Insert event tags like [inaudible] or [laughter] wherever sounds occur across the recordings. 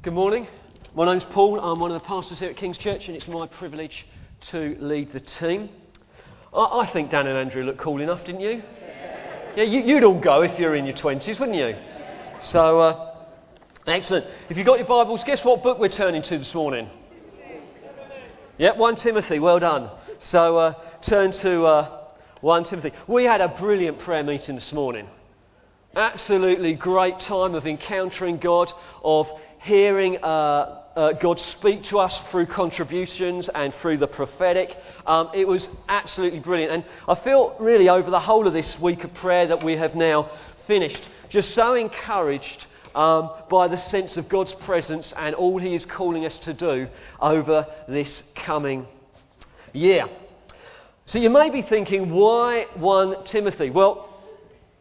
Good morning. My name's Paul. I'm one of the pastors here at King's Church, and it's my privilege to lead the team. I, I think Dan and Andrew look cool enough, didn't you? Yeah, you, would all go if you're in your 20s, wouldn't you? So, uh, excellent. If you've got your Bibles, guess what book we're turning to this morning? Yep, 1 Timothy. Well done. So, uh, turn to uh, 1 Timothy. We had a brilliant prayer meeting this morning. Absolutely great time of encountering God, of hearing uh, uh, God speak to us through contributions and through the prophetic. Um, it was absolutely brilliant. And I feel really over the whole of this week of prayer that we have now finished, just so encouraged um, by the sense of God's presence and all He is calling us to do over this coming year. So you may be thinking, why 1 Timothy? Well,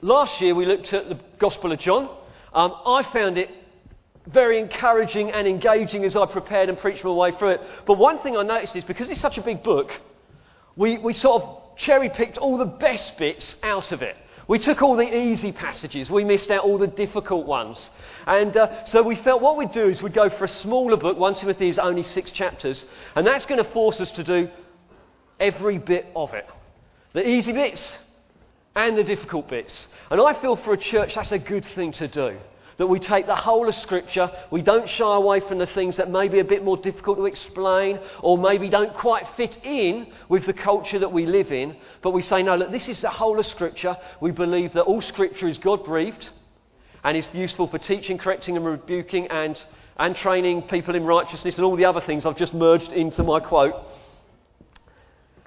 last year we looked at the Gospel of John. Um, I found it very encouraging and engaging as I prepared and preached my way through it. But one thing I noticed is because it's such a big book, we, we sort of cherry picked all the best bits out of it. We took all the easy passages, we missed out all the difficult ones. And uh, so we felt what we'd do is we'd go for a smaller book. 1 Timothy is only six chapters, and that's going to force us to do every bit of it the easy bits and the difficult bits. And I feel for a church that's a good thing to do that we take the whole of Scripture, we don't shy away from the things that may be a bit more difficult to explain or maybe don't quite fit in with the culture that we live in, but we say, no, look, this is the whole of Scripture. We believe that all Scripture is God breathed and is useful for teaching, correcting, and rebuking and, and training people in righteousness and all the other things I've just merged into my quote.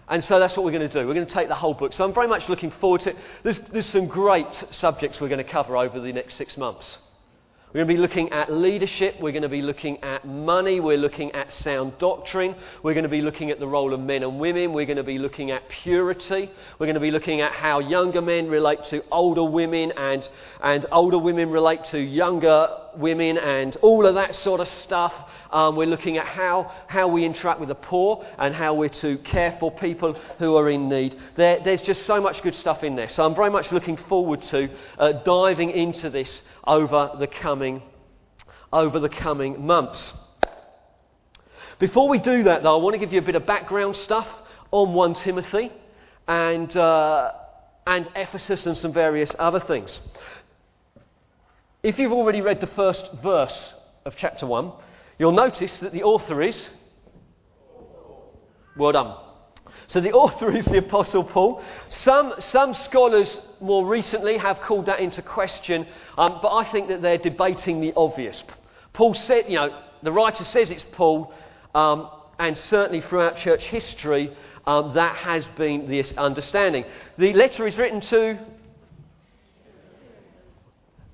And so that's what we're going to do. We're going to take the whole book. So I'm very much looking forward to it. There's, there's some great subjects we're going to cover over the next six months. We're going to be looking at leadership. We're going to be looking at money. We're looking at sound doctrine. We're going to be looking at the role of men and women. We're going to be looking at purity. We're going to be looking at how younger men relate to older women and, and older women relate to younger women and all of that sort of stuff. Um, we're looking at how, how we interact with the poor and how we're to care for people who are in need. There, there's just so much good stuff in there. So I'm very much looking forward to uh, diving into this over the coming, over the coming months. Before we do that, though, I want to give you a bit of background stuff on 1 Timothy and, uh, and Ephesus and some various other things. If you've already read the first verse of chapter 1, You'll notice that the author is. Well done. So the [laughs] author is the Apostle Paul. Some, some scholars more recently have called that into question, um, but I think that they're debating the obvious. Paul said, you know, the writer says it's Paul, um, and certainly throughout church history, um, that has been the understanding. The letter is written to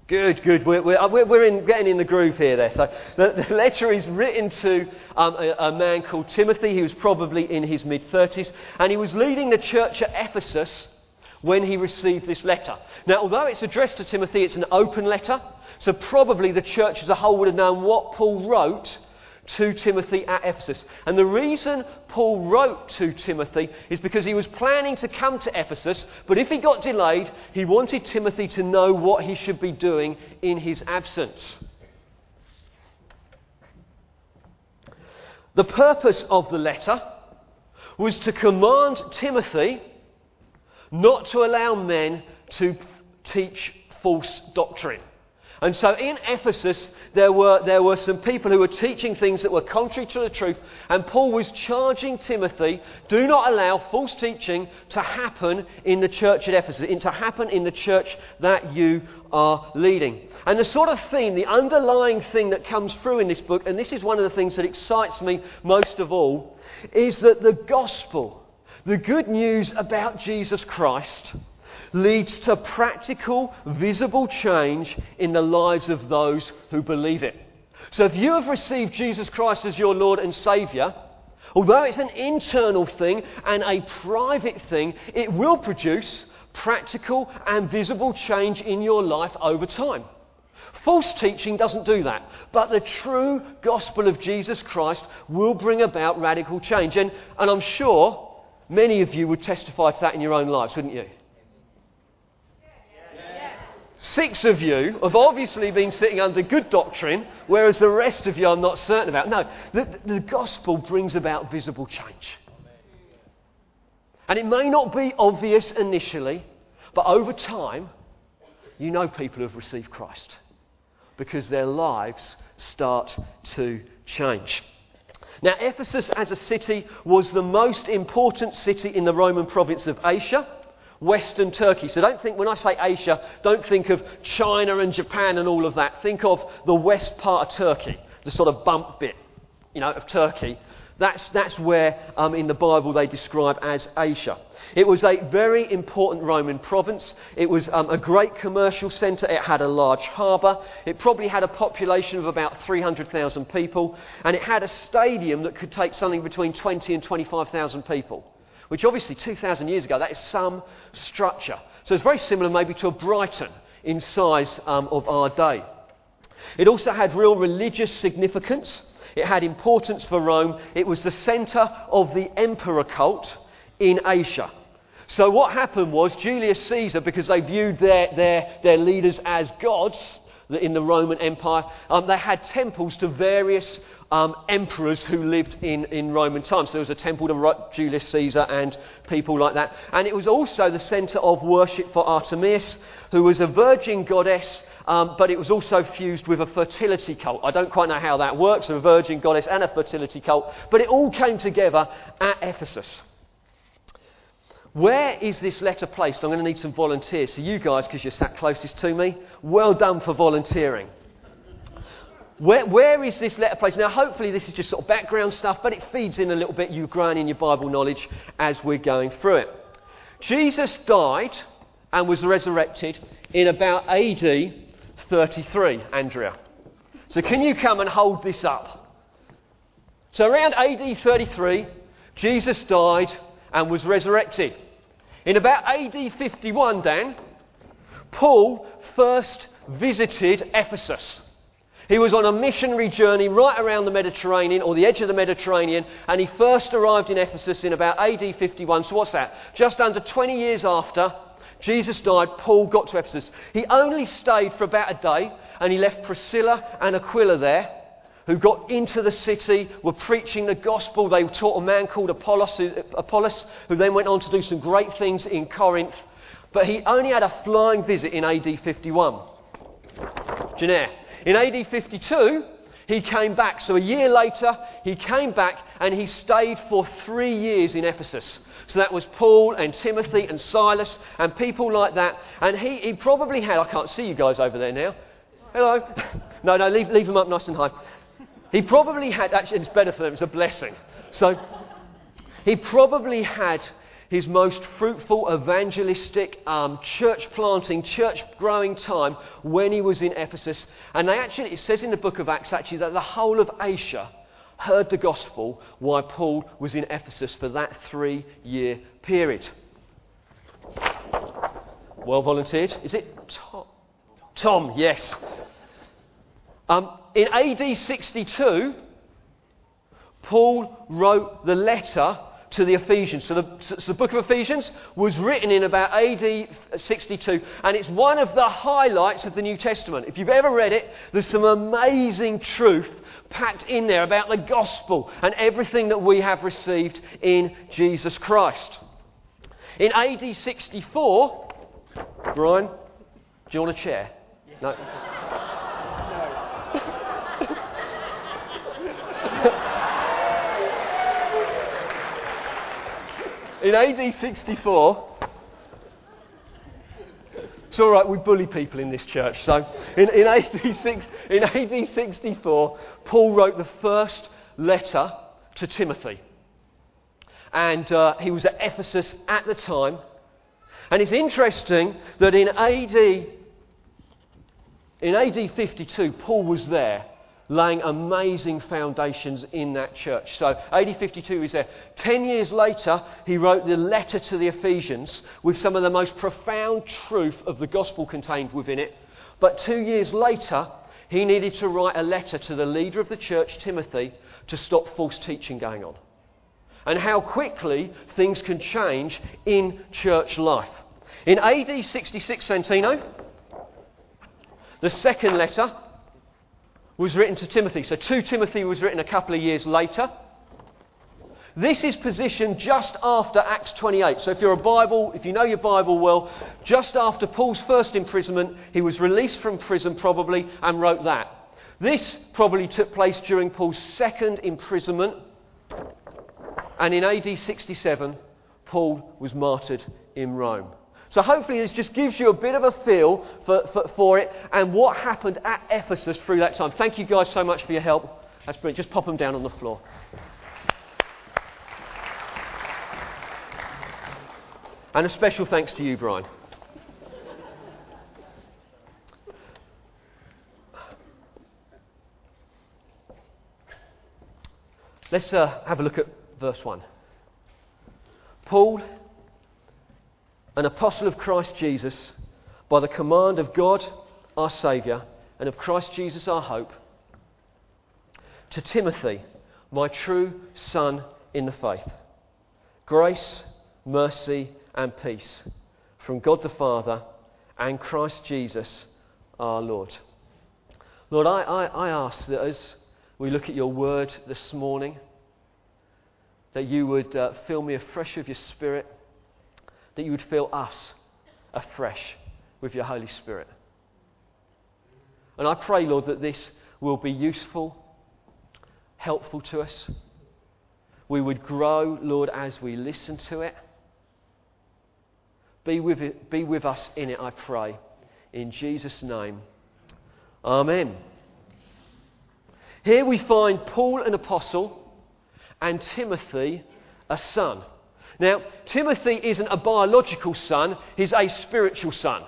Good, good. We're, we're, we're in, getting in the groove here there. So the, the letter is written to um, a, a, man called Timothy. He was probably in his mid 30s, and he was leading the church at Ephesus when he received this letter. Now, although it's addressed to Timothy, it's an open letter, so probably the church as a whole would have known what Paul wrote to Timothy at Ephesus. And the reason Paul wrote to Timothy is because he was planning to come to Ephesus, but if he got delayed, he wanted Timothy to know what he should be doing in his absence. The purpose of the letter was to command Timothy not to allow men to teach false doctrine. And so in Ephesus, there were, there were some people who were teaching things that were contrary to the truth, and Paul was charging Timothy do not allow false teaching to happen in the church at Ephesus, to happen in the church that you are leading. And the sort of theme, the underlying thing that comes through in this book, and this is one of the things that excites me most of all, is that the gospel, the good news about Jesus Christ, leads to practical, visible change in the lives of those who believe it. So if you have received Jesus Christ as your Lord and Saviour, although it's an internal thing and a private thing, it will produce practical and visible change in your life over time. False teaching doesn't do that, but the true gospel of Jesus Christ will bring about radical change. And, and I'm sure many of you would testify to that in your own lives, wouldn't you? Six of you have obviously been sitting under good doctrine, whereas the rest of you I'm not certain about. No, the, the gospel brings about visible change. And it may not be obvious initially, but over time, you know people who have received Christ because their lives start to change. Now, Ephesus as a city was the most important city in the Roman province of Asia, Western Turkey. So don't think, when I say Asia, don't think of China and Japan and all of that. Think of the west part of Turkey, the sort of bump bit, you know, of Turkey. That's, that's where um, in the Bible they describe as Asia. It was a very important Roman province. It was um, a great commercial centre. It had a large harbour. It probably had a population of about 300,000 people. And it had a stadium that could take something between 20 and 25,000 people, which obviously 2,000 years ago, that is some structure. So it's very similar maybe to a Brighton in size um, of our day. It also had real religious significance. It had importance for Rome. It was the centre of the emperor cult in Asia. So, what happened was Julius Caesar, because they viewed their, their, their leaders as gods in the Roman Empire, um, they had temples to various um, emperors who lived in, in Roman times. So there was a temple to Julius Caesar and people like that. And it was also the centre of worship for Artemis, who was a virgin goddess um, but it was also fused with a fertility cult. I don't quite know how that works, a virgin goddess and a fertility cult, but it all came together at Ephesus. Where is this letter placed? I'm going to need some volunteers. So, you guys, because you're sat closest to me, well done for volunteering. Where, where is this letter placed? Now, hopefully, this is just sort of background stuff, but it feeds in a little bit. You've grown in your Bible knowledge as we're going through it. Jesus died and was resurrected in about AD 33, Andrea. So, can you come and hold this up? So, around AD 33, Jesus died and was resurrected. In about AD 51, Dan, Paul first visited Ephesus. He was on a missionary journey right around the Mediterranean or the edge of the Mediterranean, and he first arrived in Ephesus in about AD 51. So, what's that? Just under 20 years after Jesus died, Paul got to Ephesus. He only stayed for about a day and he left Priscilla and Aquila there, who got into the city, were preaching the gospel. They taught a man called Apollos who, Apollos, who then went on to do some great things in Corinth. But he only had a flying visit in AD 51. Janelle. In AD 52, he came back. So a year later, he came back and he stayed for three years in Ephesus. So that was Paul and Timothy and Silas and people like that. And he, he probably had, I can't see you guys over there now. Hello. [laughs] no, no, leave, leave them up nice and high. He probably had, actually, it's better for them, it's a blessing. So he probably had his most fruitful evangelistic um, church planting, church growing time when he was in Ephesus. And they actually, it says in the book of Acts actually that the whole of Asia heard the gospel while Paul was in Ephesus for that three year period. Well volunteered. Is it Tom? Tom, yes. Um, in AD 62, Paul wrote the letter to the Ephesians. So the, so the, book of Ephesians was written in about AD 62, and it's one of the highlights of the New Testament. If you've ever read it, there's some amazing truth packed in there about the gospel and everything that we have received in Jesus Christ. In AD 64, Brian, do you want a chair? No. [laughs] in AD 64, it's all right, we bully people in this church. So in, in, AD, in AD 64, Paul wrote the first letter to Timothy. And uh, he was at Ephesus at the time. And it's interesting that in AD, in AD 52, Paul was there laying amazing foundations in that church. So, AD 52 is there. Ten years later, he wrote the letter to the Ephesians with some of the most profound truth of the gospel contained within it. But two years later, he needed to write a letter to the leader of the church, Timothy, to stop false teaching going on. And how quickly things can change in church life. In AD 66 Santino, The second letter was written to Timothy. So 2 Timothy was written a couple of years later. This is positioned just after Acts 28. So if you're a Bible, if you know your Bible well, just after Paul's first imprisonment, he was released from prison probably and wrote that. This probably took place during Paul's second imprisonment. And in AD 67, Paul was martyred in Rome. So hopefully this just gives you a bit of a feel for, for, for, it and what happened at Ephesus through that time. Thank you guys so much for your help. That's brilliant. Just pop them down on the floor. And a special thanks to you, Brian. Let's uh, have a look at verse 1. Paul, an apostle of Christ Jesus, by the command of God our Saviour and of Christ Jesus our hope, to Timothy, my true son in the faith. Grace, mercy, and peace from God the Father and Christ Jesus our Lord. Lord, I, I, I ask that as we look at your word this morning, that you would uh, fill me afresh with your Spirit, that you would fill us afresh with your Holy Spirit. And I pray, Lord, that this will be useful, helpful to us. We would grow, Lord, as we listen to it. Be with, it, be with us in it, I pray. In Jesus' name. Amen. Here we find Paul, an apostle, and Timothy, a son. Now, Timothy isn't a biological son, he's a spiritual son.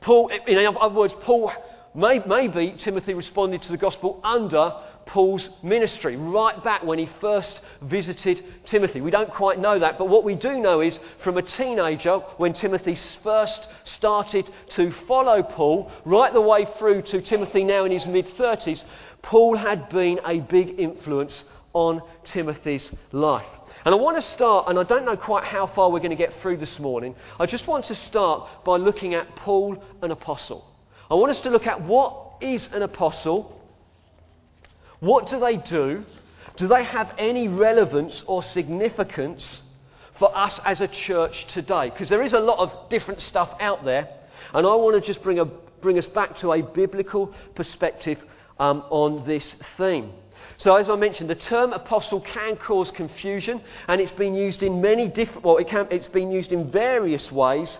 Paul, in other words, Paul, maybe Timothy responded to the gospel under Paul's ministry, right back when he first visited Timothy. We don't quite know that, but what we do know is from a teenager, when Timothy first started to follow Paul, right the way through to Timothy now in his mid 30s, Paul had been a big influence on Timothy's life. And I want to start, and I don't know quite how far we're going to get through this morning. I just want to start by looking at Paul, an apostle. I want us to look at what is an apostle what do they do? Do they have any relevance or significance for us as a church today? Because there is a lot of different stuff out there, and I want to just bring, a, bring us back to a biblical perspective um, on this theme. So, as I mentioned, the term apostle can cause confusion, and it's been used in many different, well, it can, it's been used in various ways,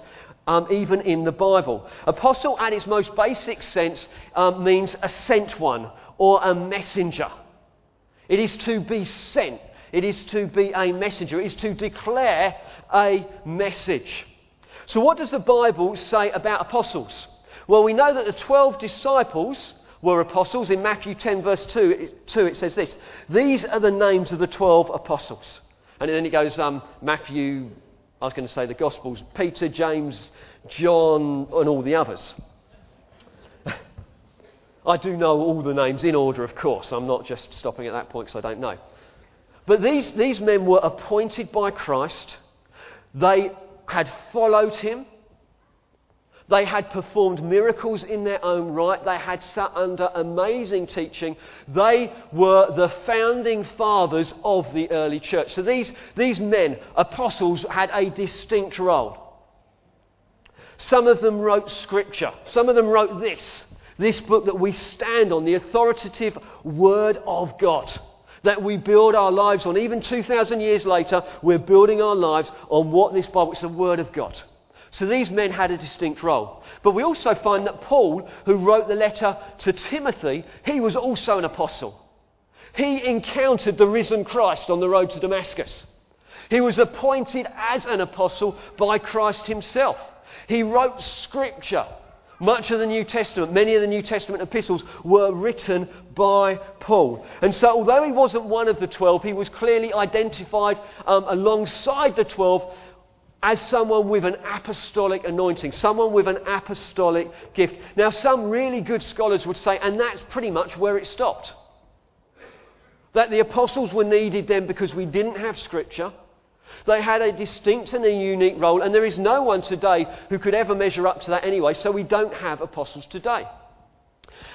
um, even in the Bible. Apostle, at its most basic sense, um, means a sent one or a messenger. It is to be sent. It is to be a messenger. It is to declare a message. So, what does the Bible say about apostles? Well, we know that the 12 disciples were apostles. In Matthew 10, verse 2, 2 it says this These are the names of the 12 apostles. And then it goes um, Matthew, I was going to say the Gospels, Peter, James, John, and all the others. [laughs] I do know all the names in order, of course. I'm not just stopping at that point because I don't know. But these, these men were appointed by Christ. They had followed him. They had performed miracles in their own right. They had sat under amazing teaching. They were the founding fathers of the early church. So these, these men, apostles, had a distinct role. Some of them wrote scripture. Some of them wrote this this book that we stand on, the authoritative Word of God, that we build our lives on. Even 2,000 years later, we're building our lives on what this Bible is the Word of God. So these men had a distinct role. But we also find that Paul, who wrote the letter to Timothy, he was also an apostle. He encountered the risen Christ on the road to Damascus. He was appointed as an apostle by Christ himself. He wrote scripture much of the New Testament, many of the New Testament epistles were written by Paul. And so, although he wasn't one of the twelve, he was clearly identified um, alongside the twelve as someone with an apostolic anointing, someone with an apostolic gift. Now, some really good scholars would say, and that's pretty much where it stopped. That the apostles were needed then because we didn't have scripture. They had a distinct and a unique role, and there is no one today who could ever measure up to that anyway, so we don't have apostles today.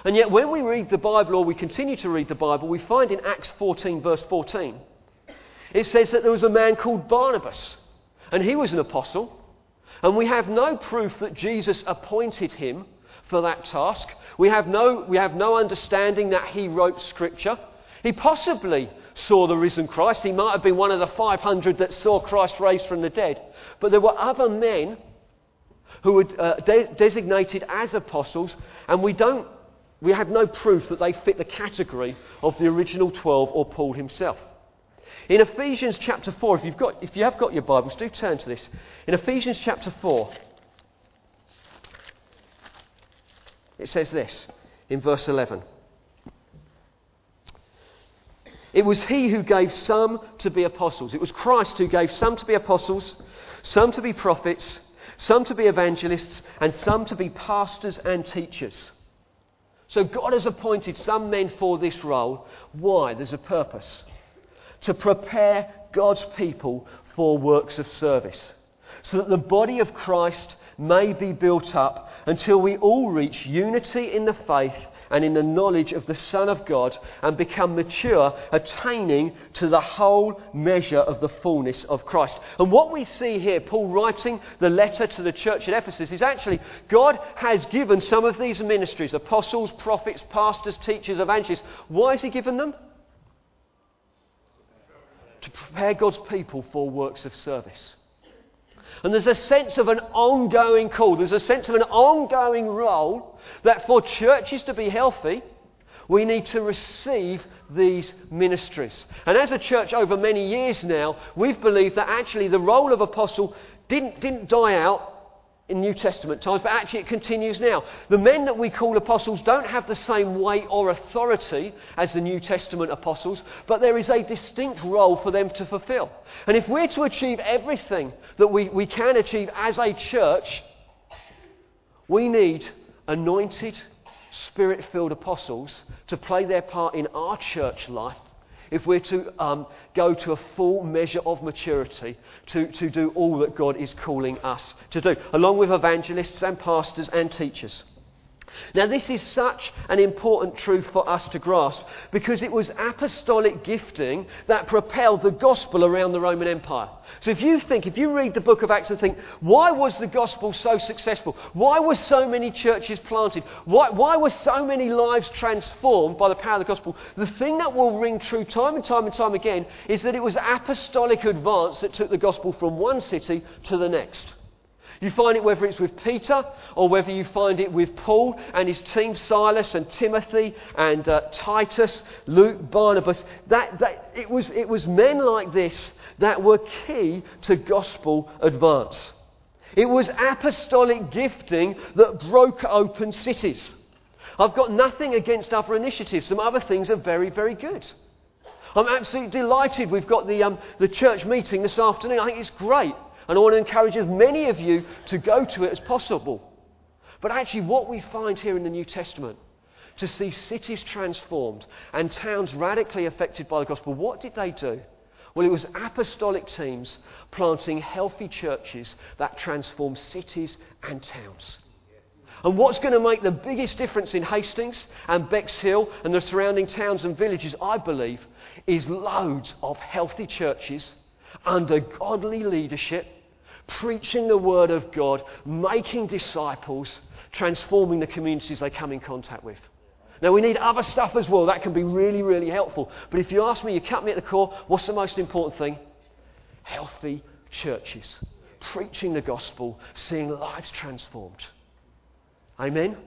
And yet, when we read the Bible, or we continue to read the Bible, we find in Acts 14, verse 14, it says that there was a man called Barnabas, and he was an apostle. And we have no proof that Jesus appointed him for that task. We have no, we have no understanding that he wrote Scripture. He possibly saw the risen Christ. He might have been one of the 500 that saw Christ raised from the dead. But there were other men who were uh, de- designated as apostles, and we, don't, we have no proof that they fit the category of the original 12 or Paul himself. In Ephesians chapter 4, if, you've got, if you have got your Bibles, do turn to this. In Ephesians chapter 4, it says this in verse 11. It was he who gave some to be apostles. It was Christ who gave some to be apostles, some to be prophets, some to be evangelists, and some to be pastors and teachers. So God has appointed some men for this role. Why? There's a purpose to prepare God's people for works of service, so that the body of Christ may be built up until we all reach unity in the faith and in the knowledge of the Son of God and become mature, attaining to the whole measure of the fullness of Christ. And what we see here, Paul writing the letter to the church at Ephesus, is actually God has given some of these ministries apostles, prophets, pastors, teachers, evangelists. Why has He given them? To prepare God's people for works of service. And there's a sense of an ongoing call, there's a sense of an ongoing role that for churches to be healthy, we need to receive these ministries. And as a church over many years now, we've believed that actually the role of apostle didn't, didn't die out in New Testament times, but actually it continues now. The men that we call apostles don't have the same weight or authority as the New Testament apostles, but there is a distinct role for them to fulfill. And if we're to achieve everything that we, we can achieve as a church, we need anointed, spirit filled apostles to play their part in our church life if we're to um, go to a full measure of maturity to, to do all that God is calling us to do, along with evangelists and pastors and teachers. Now, this is such an important truth for us to grasp because it was apostolic gifting that propelled the gospel around the Roman Empire. So, if you think, if you read the book of Acts and think, why was the gospel so successful? Why were so many churches planted? Why, why were so many lives transformed by the power of the gospel? The thing that will ring true time and time and time again is that it was apostolic advance that took the gospel from one city to the next. You find it whether it's with Peter or whether you find it with Paul and his team, Silas and Timothy and uh, Titus, Luke, Barnabas. That, that, it, was, it was men like this that were key to gospel advance. It was apostolic gifting that broke open cities. I've got nothing against other initiatives. Some other things are very, very good. I'm absolutely delighted we've got the, um, the church meeting this afternoon. I think it's great. And I want to encourage as many of you to go to it as possible. But actually, what we find here in the New Testament, to see cities transformed and towns radically affected by the gospel, what did they do? Well, it was apostolic teams planting healthy churches that transform cities and towns. And what's going to make the biggest difference in Hastings and Bexhill and the surrounding towns and villages, I believe, is loads of healthy churches under godly leadership preaching the Word of God, making disciples, transforming the communities they come in contact with. Now, we need other stuff as well. That can be really, really helpful. But if you ask me, you cut me at the core, what's the most important thing? Healthy churches. Preaching the gospel, seeing lives transformed. Amen?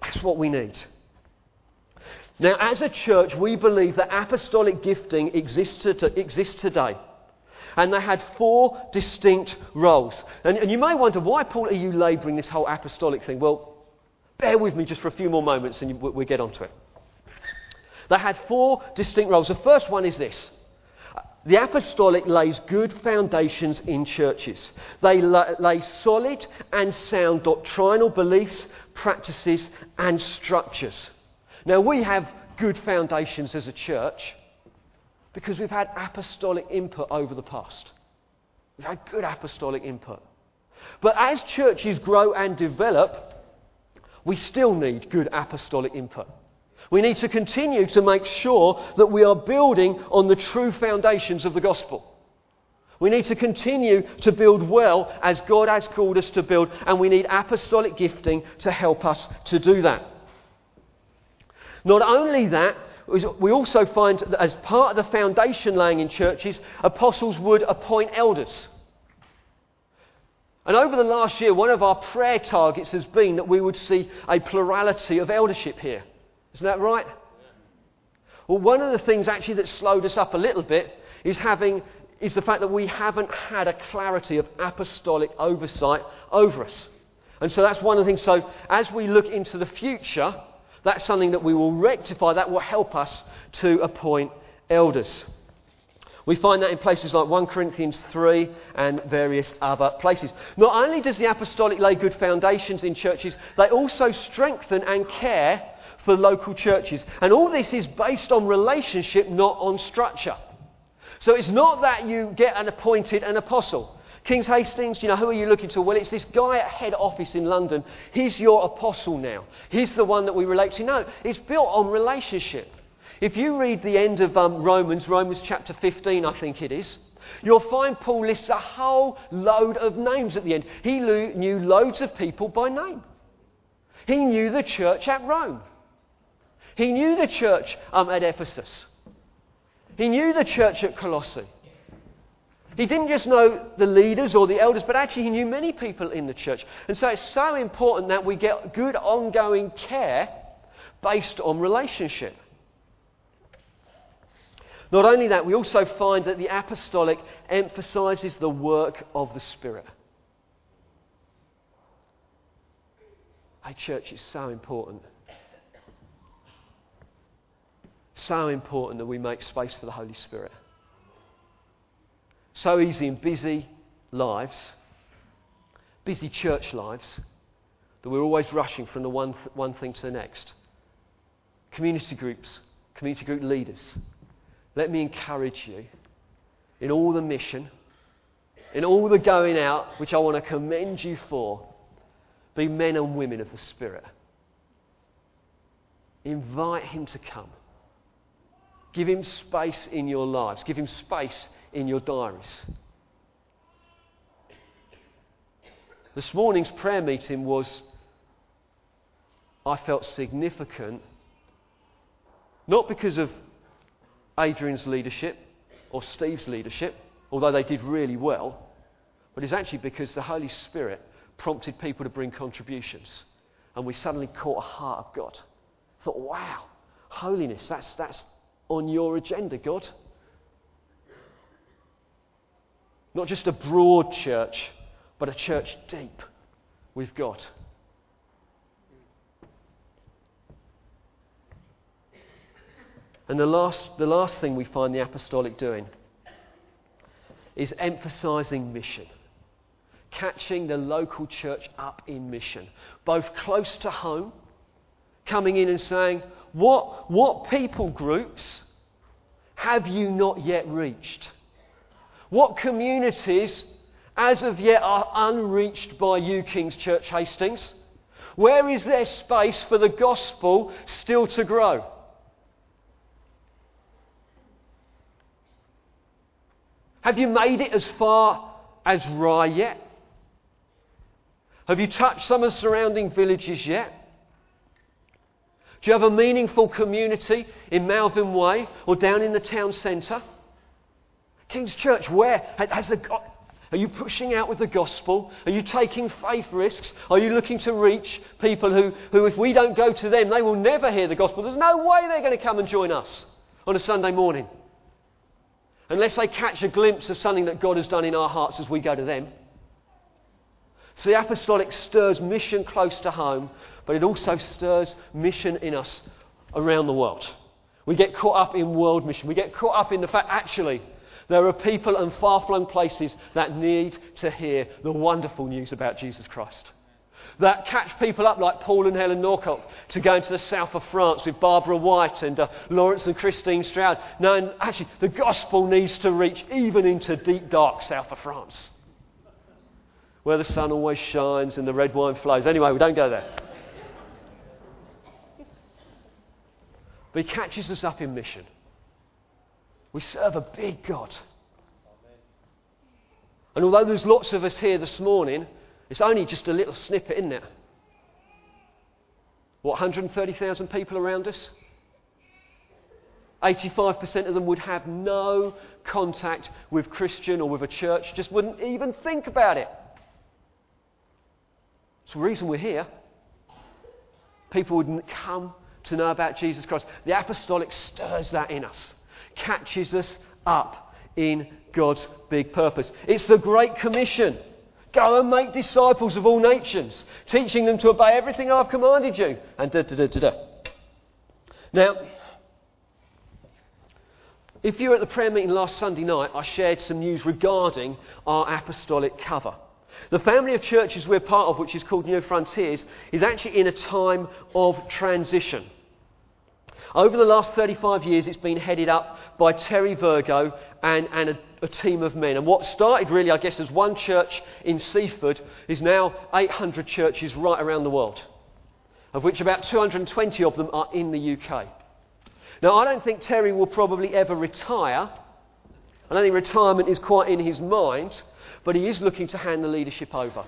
That's what we need. Now, as a church, we believe that apostolic gifting exists, to, exists today. And they had four distinct roles. And, and you may wonder, why, Paul, are you labouring this whole apostolic thing? Well, bear with me just for a few more moments and we'll get onto it. They had four distinct roles. The first one is this the apostolic lays good foundations in churches. They lay solid and sound doctrinal beliefs, practices, and structures. Now, we have good foundations as a church. Because we've had apostolic input over the past. We've had good apostolic input. But as churches grow and develop, we still need good apostolic input. We need to continue to make sure that we are building on the true foundations of the gospel. We need to continue to build well as God has called us to build, and we need apostolic gifting to help us to do that. Not only that, we also find that as part of the foundation laying in churches, apostles would appoint elders. And over the last year, one of our prayer targets has been that we would see a plurality of eldership here. Isn't that right? Well, one of the things actually that slowed us up a little bit is having is the fact that we haven't had a clarity of apostolic oversight over us. And so that's one of the things. So as we look into the future, that's something that we will rectify, that will help us to appoint elders. We find that in places like 1 Corinthians 3 and various other places. Not only does the apostolic lay good foundations in churches, they also strengthen and care for local churches. And all this is based on relationship, not on structure. So it's not that you get an appointed an apostle. King's Hastings, you know, who are you looking to? Well, it's this guy at head office in London. He's your apostle now. He's the one that we relate to. No, it's built on relationship. If you read the end of um, Romans, Romans chapter 15, I think it is, you'll find Paul lists a whole load of names at the end. He knew loads of people by name. He knew the church at Rome. He knew the church um, at Ephesus. He knew the church at Colossae. He didn't just know the leaders or the elders, but actually he knew many people in the church. And so it's so important that we get good ongoing care based on relationship. Not only that, we also find that the apostolic emphasizes the work of the Spirit. A church is so important. So important that we make space for the Holy Spirit so easy in busy lives, busy church lives, that we're always rushing from the one, th- one thing to the next. Community groups, community group leaders, let me encourage you in all the mission, in all the going out, which I want to commend you for, be men and women of the Spirit. Invite Him to come. Give Him space in your lives. Give Him space in your diaries. This morning's prayer meeting was, I felt, significant, not because of Adrian's leadership or Steve's leadership, although they did really well, but it's actually because the Holy Spirit prompted people to bring contributions. And we suddenly caught a heart of God. Thought, wow, holiness, that's, that's on your agenda, God. Not just a broad church, but a church deep with God. And the last, the last thing we find the apostolic doing is emphasizing mission, catching the local church up in mission, both close to home, coming in and saying, What, what people groups have you not yet reached? What communities, as of yet, are unreached by you, King's Church Hastings? Where is there space for the gospel still to grow? Have you made it as far as Rye yet? Have you touched some of the surrounding villages yet? Do you have a meaningful community in Malvern Way or down in the town centre? King's Church, where has the are you pushing out with the gospel? Are you taking faith risks? Are you looking to reach people who, who, if we don't go to them, they will never hear the gospel? There's no way they're going to come and join us on a Sunday morning unless they catch a glimpse of something that God has done in our hearts as we go to them. So the apostolic stirs mission close to home, but it also stirs mission in us around the world. We get caught up in world mission. We get caught up in the fact, actually, there are people and far flung places that need to hear the wonderful news about Jesus Christ. that catch people up like Paul and Helen Norcott to go into the south of France with Barbara White and uh, Lawrence and Christine Stroud. No, actually, the gospel needs to reach even into deep, dark south of France, where the sun always shines and the red wine flows. Anyway, we don't go there. But he catches us up in mission. We serve a big God. And although there's lots of us here this morning, it's only just a little snippet, isn't it? What, 130,000 people around us? 85% of them would have no contact with Christian or with a church, just wouldn't even think about it. It's the reason we're here. People wouldn't come to know about Jesus Christ. The apostolic stirs that in us, catches us up in God's big purpose. It's the Great Commission. Go and make disciples of all nations, teaching them to obey everything I've commanded you. And da da da da da. Now, if you were at the prayer meeting last Sunday night, I shared some news regarding our apostolic cover. The family of churches we're part of, which is called Newfrontiers, is actually in a time of transition. Over the last 35 years, it's been headed up by Terry Virgo and, and a, a, team of men. And what started really, I guess, as one church in Seaford is now 800 churches right around the world, of which about 220 of them are in the UK. Now, I don't think Terry will probably ever retire. I don't think retirement is quite in his mind, but he is looking to hand the leadership over.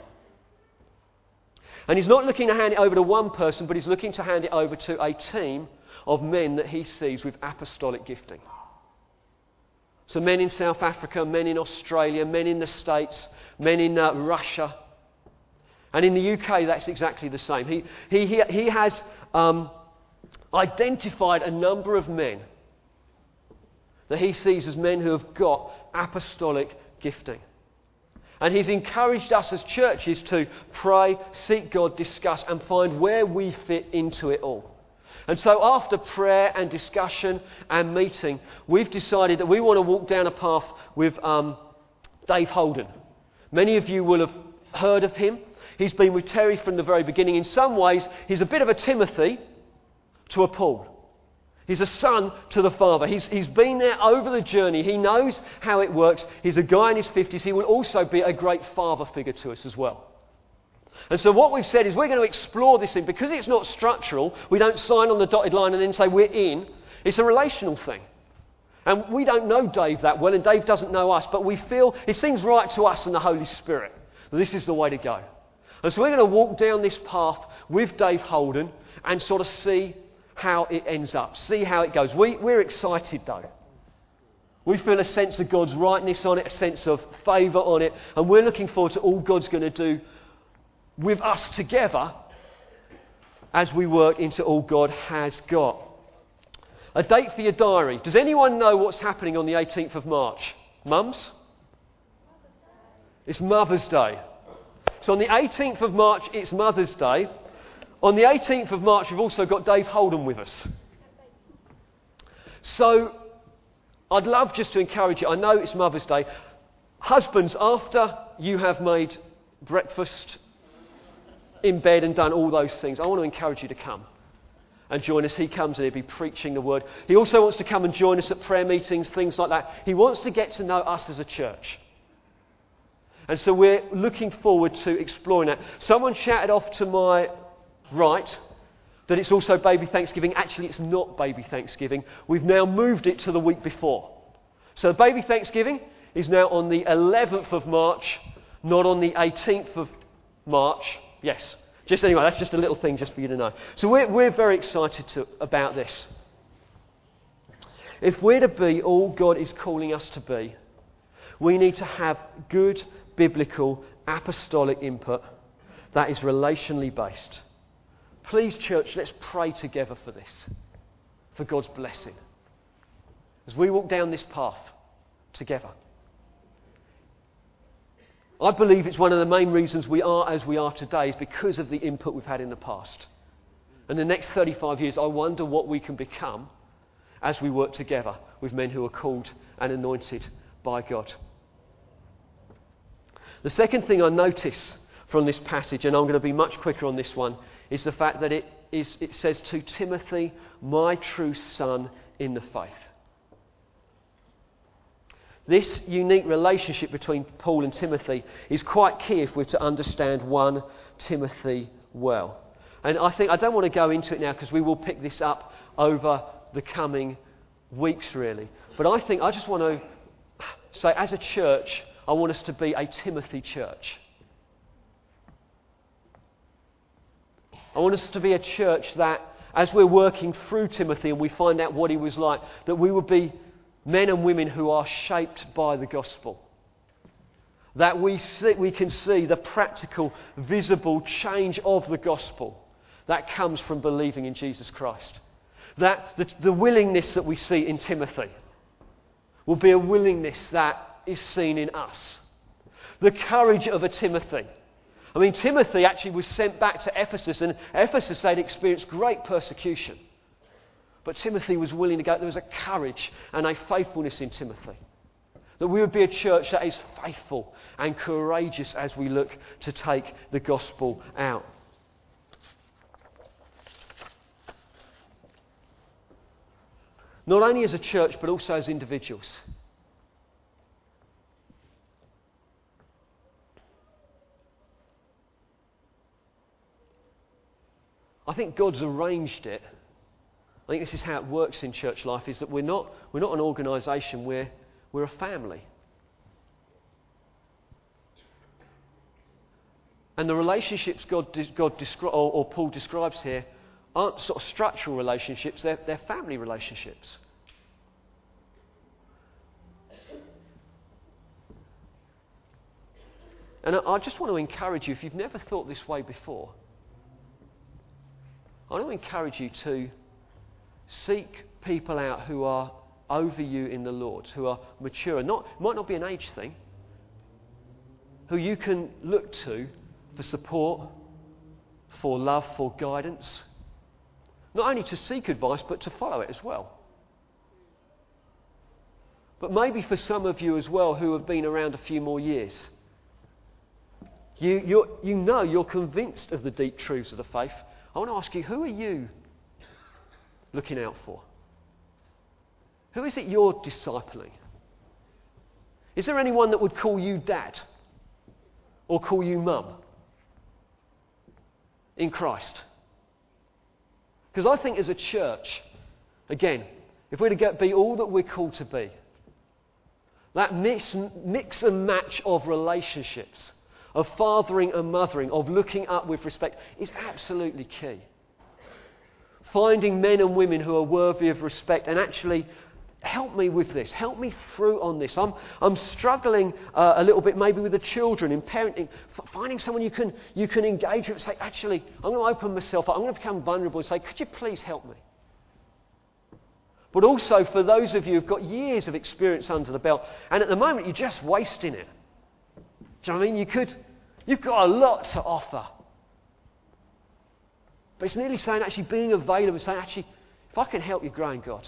And he's not looking to hand it over to one person, but he's looking to hand it over to a team of men that he sees with apostolic gifting. So, men in South Africa, men in Australia, men in the States, men in uh, Russia. And in the UK, that's exactly the same. He, he, he, he has um, identified a number of men that he sees as men who have got apostolic gifting. And he's encouraged us as churches to pray, seek God, discuss, and find where we fit into it all. And so, after prayer and discussion and meeting, we've decided that we want to walk down a path with um, Dave Holden. Many of you will have heard of him. He's been with Terry from the very beginning. In some ways, he's a bit of a Timothy to a Paul. He's a son to the father. He's, he's been there over the journey. He knows how it works. He's a guy in his 50s. He will also be a great father figure to us as well. And so what we've said is we're going to explore this thing. Because it's not structural, we don't sign on the dotted line and then say we're in. It's a relational thing. And we don't know Dave that well, and Dave doesn't know us, but we feel it seems right to us and the Holy Spirit that this is the way to go. And so we're going to walk down this path with Dave Holden and sort of see how it ends up, see how it goes. We, we're excited though. We feel a sense of God's rightness on it, a sense of favour on it, and we're looking forward to all God's going to do with us together as we work into all God has got. A date for your diary. Does anyone know what's happening on the 18th of March? Mums? It's Mother's Day. So on the 18th of March, it's Mother's Day. On the 18th of March, we've also got Dave Holden with us. So I'd love just to encourage you. I know it's Mother's Day. Husbands, after you have made breakfast in bed and done all those things, I want to encourage you to come and join us. He comes and he'll be preaching the word. He also wants to come and join us at prayer meetings, things like that. He wants to get to know us as a church. And so we're looking forward to exploring that. Someone shouted off to my right that it's also baby Thanksgiving. Actually, it's not baby Thanksgiving. We've now moved it to the week before. So baby Thanksgiving is now on the 11th of March, not on the 18th of March. Yes. Just anyway, that's just a little thing just for you to know. So we're, we're very excited to, about this. If we're to be all God is calling us to be, we need to have good biblical apostolic input that is relationally based. Please, church, let's pray together for this, for God's blessing, as we walk down this path together. I believe it's one of the main reasons we are as we are today is because of the input we've had in the past. And the next 35 years, I wonder what we can become as we work together with men who are called and anointed by God. The second thing I notice from this passage, and I'm going to be much quicker on this one, is the fact that it, is, it says to Timothy, my true son in the faith. This unique relationship between Paul and Timothy is quite key if we're to understand 1 Timothy well. And I think I don't want to go into it now because we will pick this up over the coming weeks, really. But I think I just want to say, as a church, I want us to be a Timothy church. I want us to be a church that, as we're working through Timothy and we find out what he was like, that we would be men and women who are shaped by the gospel. That we, see, we can see the practical, visible change of the gospel that comes from believing in Jesus Christ. That the, the willingness that we see in Timothy will be a willingness that is seen in us. The courage of a Timothy. I mean, Timothy actually was sent back to Ephesus, and Ephesus they'd experienced great persecution. But Timothy was willing to go. There was a courage and a faithfulness in Timothy. That we would be a church that is faithful and courageous as we look to take the gospel out. Not only as a church, but also as individuals. I think God's arranged it I think this is how it works in church life is that we're not, we're not an organisation, we're, we're a family. And the relationships God, God descri- or, or Paul describes here aren't sort of structural relationships, they're, they're family relationships. And I, I just want to encourage you, if you've never thought this way before, I want to encourage you to Seek people out who are over you in the Lord, who are mature. Not, might not be an age thing, who you can look to for support, for love, for guidance. Not only to seek advice, but to follow it as well. But maybe for some of you as well who have been around a few more years, you, you know you're convinced of the deep truths of the faith. I want to ask you, who are you looking out for? Who is it you're discipling? Is there anyone that would call you dad or call you mum in Christ? Because I think as a church, again, if we're to be all that we're called to be, that mix, mix and match of relationships, of fathering and mothering, of looking up with respect, is absolutely key finding men and women who are worthy of respect and actually help me with this, help me through on this. I'm, I'm struggling uh, a little bit maybe with the children in parenting, F- finding someone you can, you can engage with say, actually, I'm going to open myself up, I'm going to become vulnerable and say, could you please help me? But also for those of you who've got years of experience under the belt, and at the moment you're just wasting it. Do you know what I mean? You could, you've got a lot to offer. But it's nearly saying, actually, being available, and saying, actually, if I can help you grow in God,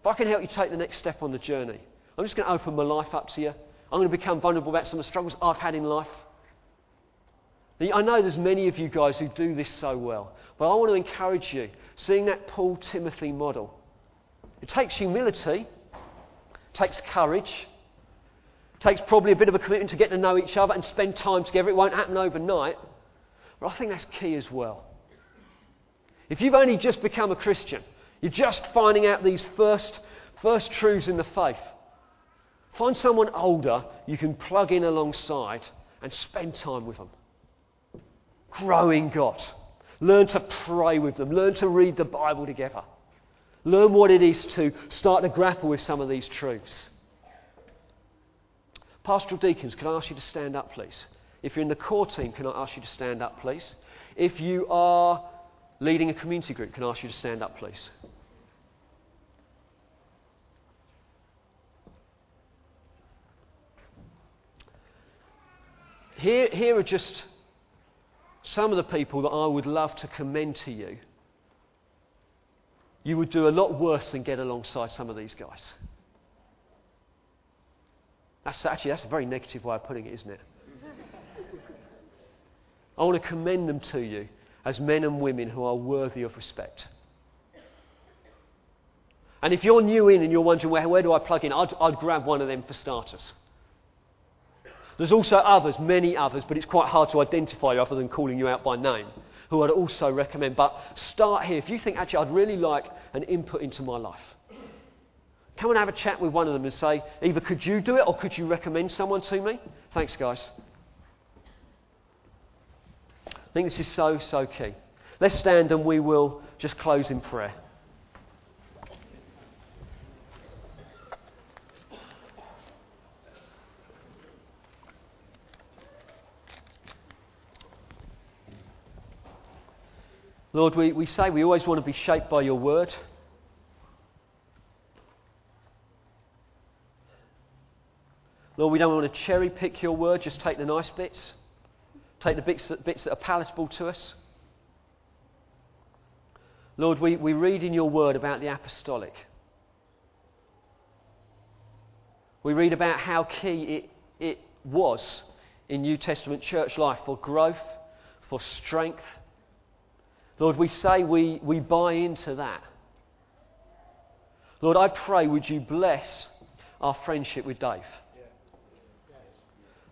if I can help you take the next step on the journey, I'm just going to open my life up to you. I'm going to become vulnerable about some of the struggles I've had in life. I know there's many of you guys who do this so well, but I want to encourage you, seeing that Paul Timothy model. It takes humility, takes courage, takes probably a bit of a commitment to get to know each other and spend time together. It won't happen overnight, but I think that's key as well. If you've only just become a Christian, you're just finding out these first, first truths in the faith, find someone older you can plug in alongside and spend time with them. Grow in God. Learn to pray with them. Learn to read the Bible together. Learn what it is to start to grapple with some of these truths. Pastoral deacons, can I ask you to stand up, please? If you're in the core team, can I ask you to stand up, please? If you are leading a community group, can ask you to stand up, please? Here, here are just some of the people that I would love to commend to you. You would do a lot worse than get alongside some of these guys. That's actually that's a very negative way of putting it, isn't it? [laughs] I want to commend them to you as men and women who are worthy of respect. And if you're new in and you're wondering, where, where do I plug in? I'd, I'd grab one of them for starters. There's also others, many others, but it's quite hard to identify other than calling you out by name, who I'd also recommend. But start here. If you think, actually, I'd really like an input into my life, come and have a chat with one of them and say, either could you do it or could you recommend someone to me? Thanks, guys. I think this is so, so key. Let's stand and we will just close in prayer. Lord, we, we say we always want to be shaped by your word. Lord, we don't want to cherry pick your word, just take the nice bits, take the bits that, bits that are palatable to us. Lord, we, we read in your word about the apostolic. We read about how key it, it was in New Testament church life for growth, for strength, Lord, we say we, we buy into that. Lord, I pray, would you bless our friendship with Dave?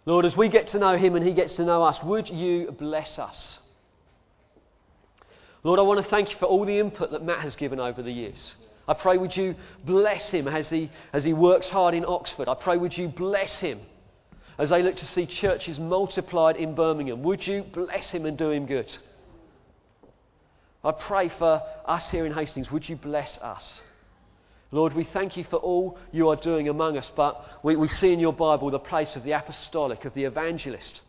Lord, as we get to know him and he gets to know us, would you bless us? Lord, I want to thank you for all the input that Matt has given over the years. I pray, would you bless him as he, as he works hard in Oxford? I pray, would you bless him as they look to see churches multiplied in Birmingham? Would you bless him and do him good? I pray for us here in Hastings. Would you bless us? Lord, we thank you for all you are doing among us, but we, we see in your Bible the place of the apostolic, of the evangelist,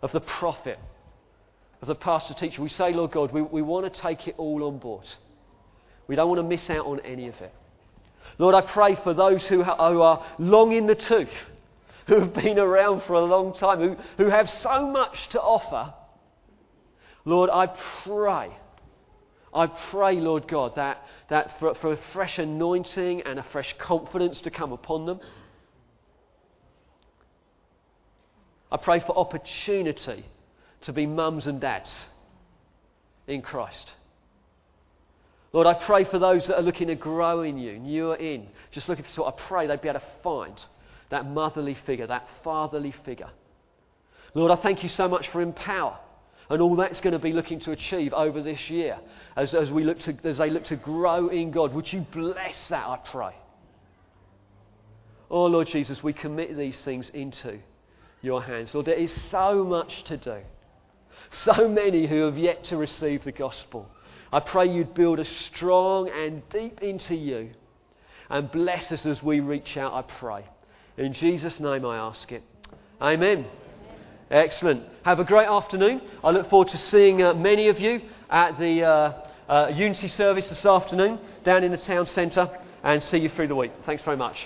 of the prophet, of the pastor teacher. We say, Lord God, we, we want to take it all on board. We don't want to miss out on any of it. Lord, I pray for those who, ha- who are long in the tooth, who have been around for a long time, who, who have so much to offer. Lord, I pray I pray, Lord God, that, that for, for a fresh anointing and a fresh confidence to come upon them. I pray for opportunity to be mums and dads in Christ. Lord, I pray for those that are looking to grow in you, newer in, just looking for sort. I pray they'd be able to find that motherly figure, that fatherly figure. Lord, I thank you so much for empower and all that's going to be looking to achieve over this year as, as, we look to, as they look to grow in God. Would you bless that, I pray? Oh, Lord Jesus, we commit these things into your hands. Lord, there is so much to do. So many who have yet to receive the gospel. I pray you'd build us strong and deep into you and bless us as we reach out, I pray. In Jesus' name I ask it. Amen. Excellent. Have a great afternoon. I look forward to seeing uh, many of you at the uh, uh, Unity service this afternoon down in the town centre and see you through the week. Thanks very much.